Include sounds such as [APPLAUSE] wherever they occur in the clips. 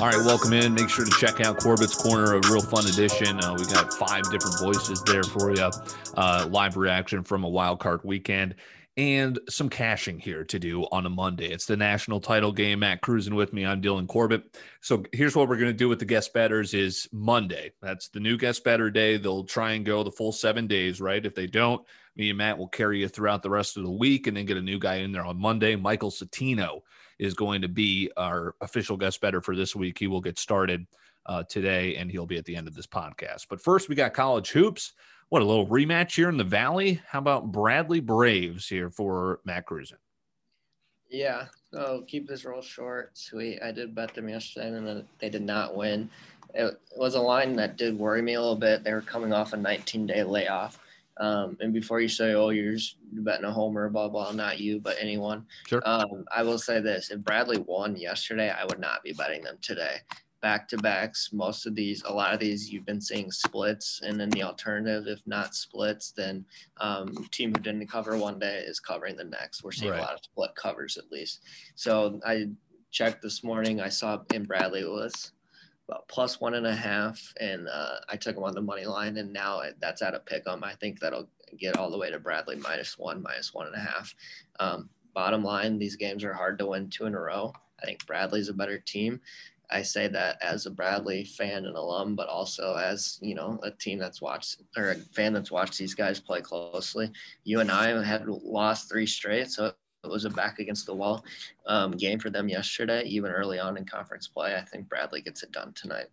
All right, welcome in. Make sure to check out Corbett's Corner, a real fun edition. Uh, we got five different voices there for you. Uh, live reaction from a wild card weekend and some cashing here to do on a Monday. It's the national title game. Matt Cruzen with me. I'm Dylan Corbett. So here's what we're going to do with the guest betters is Monday. That's the new guest better day. They'll try and go the full seven days, right? If they don't, me and Matt will carry you throughout the rest of the week and then get a new guy in there on Monday. Michael Satino is going to be our official guest better for this week. He will get started uh, today and he'll be at the end of this podcast. But first, we got college hoops. What a little rematch here in the Valley. How about Bradley Braves here for Matt Cruzen? Yeah, so keep this real short, sweet. I did bet them yesterday and they did not win. It was a line that did worry me a little bit. They were coming off a 19 day layoff. Um, and before you say, oh, you're just betting a homer, blah, blah, not you, but anyone. Sure. Um, I will say this if Bradley won yesterday, I would not be betting them today. Back to backs, most of these, a lot of these, you've been seeing splits. And then the alternative, if not splits, then um, team who didn't cover one day is covering the next. We're seeing Right. a lot of split covers at least. So I checked this morning. I saw in Bradley was about plus one and a half, and uh, I took him on the money line, and now that's at a pick 'em. I think that'll get all the way to Bradley minus one, minus one and a half. Um, bottom line, these games are hard to win two in a row. I think Bradley's a better team. I say that as a Bradley fan and alum, but also as you know a team that's watched or a fan that's watched these guys play closely. You and I had lost three straight, so it was a back against the wall um, game for them yesterday, even early on in conference play. I think Bradley gets it done tonight.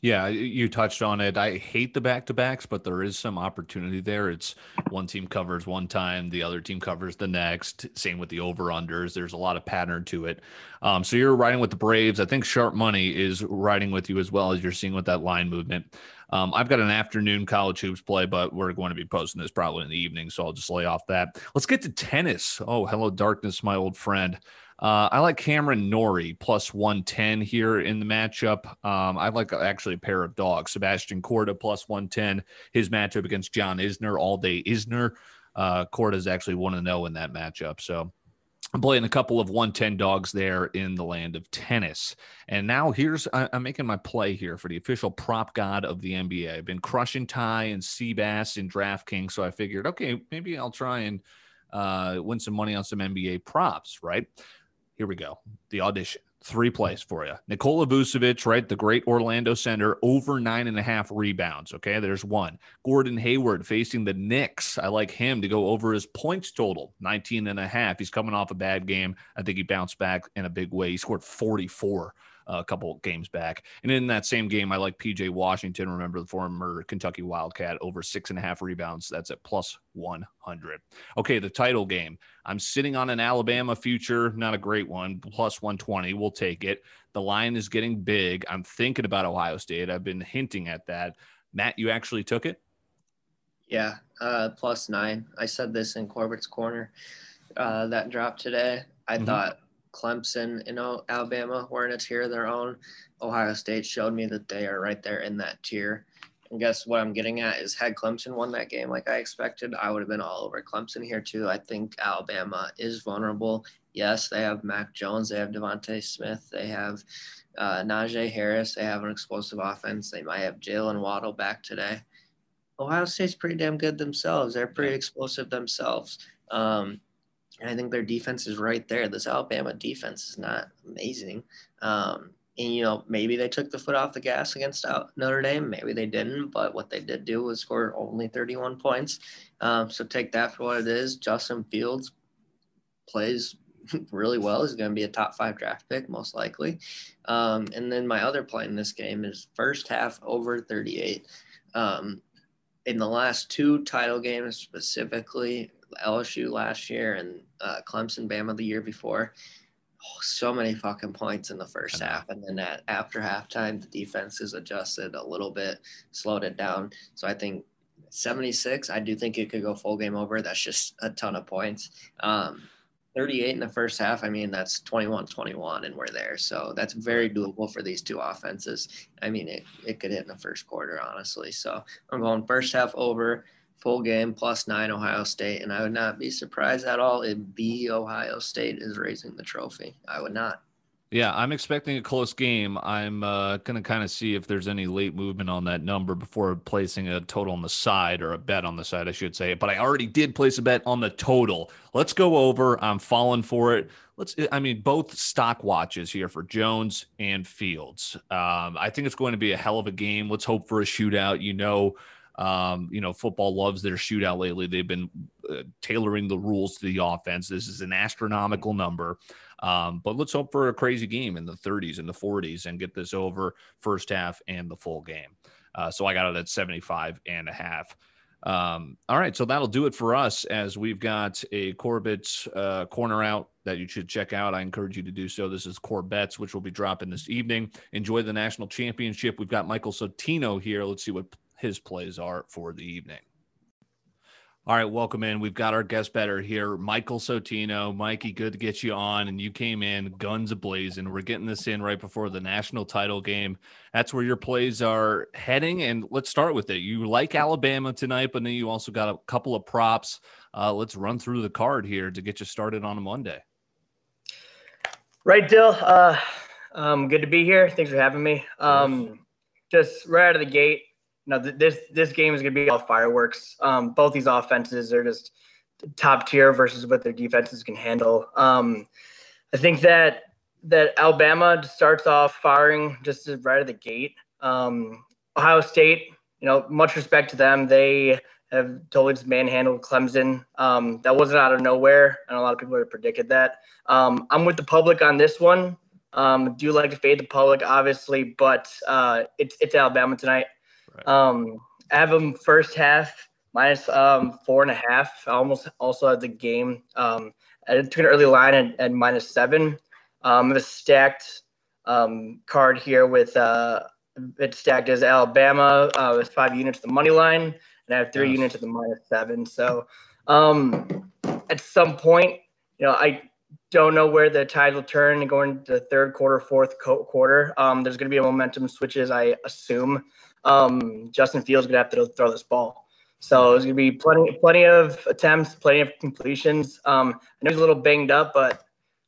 Yeah, you touched on it. I hate the back to backs, but there is some opportunity there. It's one team covers one time, the other team covers the next. Same with the over unders. There's a lot of pattern to it. Um, so you're riding with the Braves. I think Sharp Money is riding with you as well as you're seeing with that line movement. Um, I've got an afternoon college hoops play, but we're going to be posting this probably in the evening, so I'll just lay off that. Let's get to tennis. Oh, hello, darkness, my old friend. Uh, I like Cameron Norrie plus 110 here in the matchup. Um, I like actually a pair of dogs. Sebastian Korda plus 110. His matchup against John Isner, all day Isner. Uh, Korda is actually 1 0 in that matchup. So I'm playing a couple of 110 dogs there in the land of tennis. And now here's, I, I'm making my play here for the official prop god of the NBA. I've been crushing Ty and Seabass in DraftKings. So I figured, okay, maybe I'll try and uh, win some money on some NBA props, right? Here we go. The audition. Three plays for you. Nikola Vucevic, right? The great Orlando center, over nine and a half rebounds. Okay, there's one. Gordon Hayward facing the Knicks. I like him to go over his points total, 19 and a half. He's coming off a bad game. I think he bounced back in a big way. He scored 44 a couple games back. And in that same game, I like PJ Washington. Remember the former Kentucky Wildcat over six and a half rebounds. That's at plus 100. Okay, the title game. I'm sitting on an Alabama future, not a great one, plus 120. We'll take it. The line is getting big. I'm thinking about Ohio State. I've been hinting at that. Matt, you actually took it? Yeah, uh, plus nine. I said this in Corbett's corner. Uh, that dropped today. I Mhm. thought Clemson, you know, Alabama were in a tier of their own. Ohio State showed me that they are right there in that tier. And guess what I'm getting at is had Clemson won that game like I expected, I would have been all over Clemson here too. I think Alabama is vulnerable. Yes, they have Mac Jones, they have DeVonta Smith, they have uh, Najee Harris, they have an explosive offense. They might have Jaylen Waddle back today. Ohio State's pretty damn good themselves. They're pretty explosive themselves. Um, and I think their defense is right there. This Alabama defense is not amazing. Um, and, you know, maybe they took the foot off the gas against Notre Dame. Maybe they didn't. But what they did do was score only 31 points. Um, so take that for what it is. Justin Fields plays [LAUGHS] really well. He's going to be a top five draft pick, most likely. Um, and then my other play in this game is first half over 38. Um, in the last two title games, specifically LSU last year and uh, Clemson Bama the year before, oh, so many fucking points in the first half, and then at, after halftime, the defense is adjusted a little bit, slowed it down. So I think 76. I do think it could go full game over. That's just a ton of points. Um, 38 in the first half. I mean, that's 21 21, and we're there. So that's very doable for these two offenses. I mean, it, it could hit in the first quarter, honestly. So I'm going first half over, full game, plus nine Ohio State. And I would not be surprised at all if B Ohio State is raising the trophy. I would not. Yeah, I'm expecting a close game. I'm uh, going to kind of see if there's any late movement on that number before placing a total on the side or a bet on the side, I should say. But I already did place a bet on the total. Let's go over. I'm falling for it. Let's. I mean, both stock watches here for Jones and Fields. Um, I think it's going to be a hell of a game. Let's hope for a shootout. You know. Um, you know, football loves their shootout lately. They've been uh, tailoring the rules to the offense. This is an astronomical number. Um, but let's hope for a crazy game in the 30s and the 40s and get this over first half and the full game. Uh, so I got it at 75 and a half. Um, all right, so that'll do it for us as we've got a Corbett uh, corner out that you should check out. I encourage you to do so. This is Corbett's, which will be dropping this evening. Enjoy the national championship. We've got Michael Sotino here. Let's see what his plays are for the evening. All right, welcome in. We've got our guest better here, Michael Sotino. Mikey, good to get you on. And you came in guns ablazing. We're getting this in right before the national title game. That's where your plays are heading. And let's start with it. You like Alabama tonight, but then you also got a couple of props. Uh, let's run through the card here to get you started on a Monday. Right, Dill. Uh, um, good to be here. Thanks for having me. Um, just right out of the gate, no, this this game is going to be all fireworks. Um, both these offenses are just top tier versus what their defenses can handle. Um, I think that that Alabama starts off firing just right at the gate. Um, Ohio State, you know, much respect to them. They have totally just manhandled Clemson. Um, that wasn't out of nowhere, and a lot of people have predicted that. Um, I'm with the public on this one. Um, do like to fade the public, obviously, but uh, it's it's Alabama tonight. Right. Um, I have them first half minus, um, four and a half. I almost also had the game. Um, I took an early line at, at minus seven. Um, I have a stacked um, card here with uh, it's stacked as Alabama uh, with five units the money line, and I have three yes. units at the minus seven. So um, at some point, you know, I don't know where the tide will turn going into the third quarter, fourth quarter. Um, there's going to be a momentum switches, I assume um, Justin Fields gonna have to throw this ball. So there's gonna be plenty, plenty of attempts, plenty of completions. Um, I know he's a little banged up, but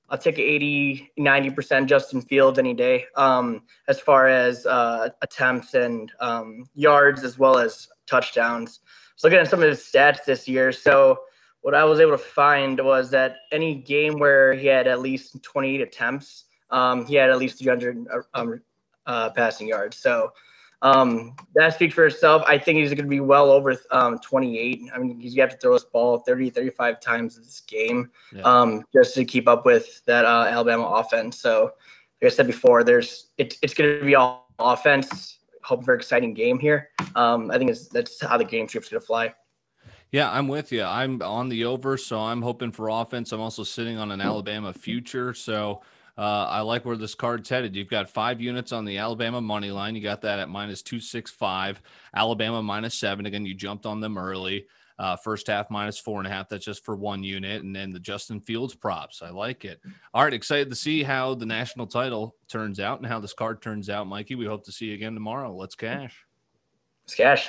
I'll take 80, 90% Justin Fields any day. Um, as far as uh, attempts and um, yards, as well as touchdowns. So looking at some of his stats this year. So what I was able to find was that any game where he had at least 28 attempts, um, he had at least 300 uh, um, uh, passing yards. So um, that speaks for itself. I think he's going to be well over um, 28. I mean, he's to have to throw his ball 30, 35 times this game yeah. um, just to keep up with that uh, Alabama offense. So, like I said before, there's it, it's going to be all offense. Hoping for an exciting game here. Um, I think that's how the game trip's going to fly. Yeah, I'm with you. I'm on the over, so I'm hoping for offense. I'm also sitting on an Alabama future, so uh, I like where this card's headed. You've got five units on the Alabama money line. You got that at minus 265. Alabama minus seven. Again, you jumped on them early. Uh, first half minus four and a half. That's just for one unit. And then the Justin Fields props. I like it. All right. Excited to see how the national title turns out and how this card turns out, Mikey. We hope to see you again tomorrow. Let's cash. Let's cash.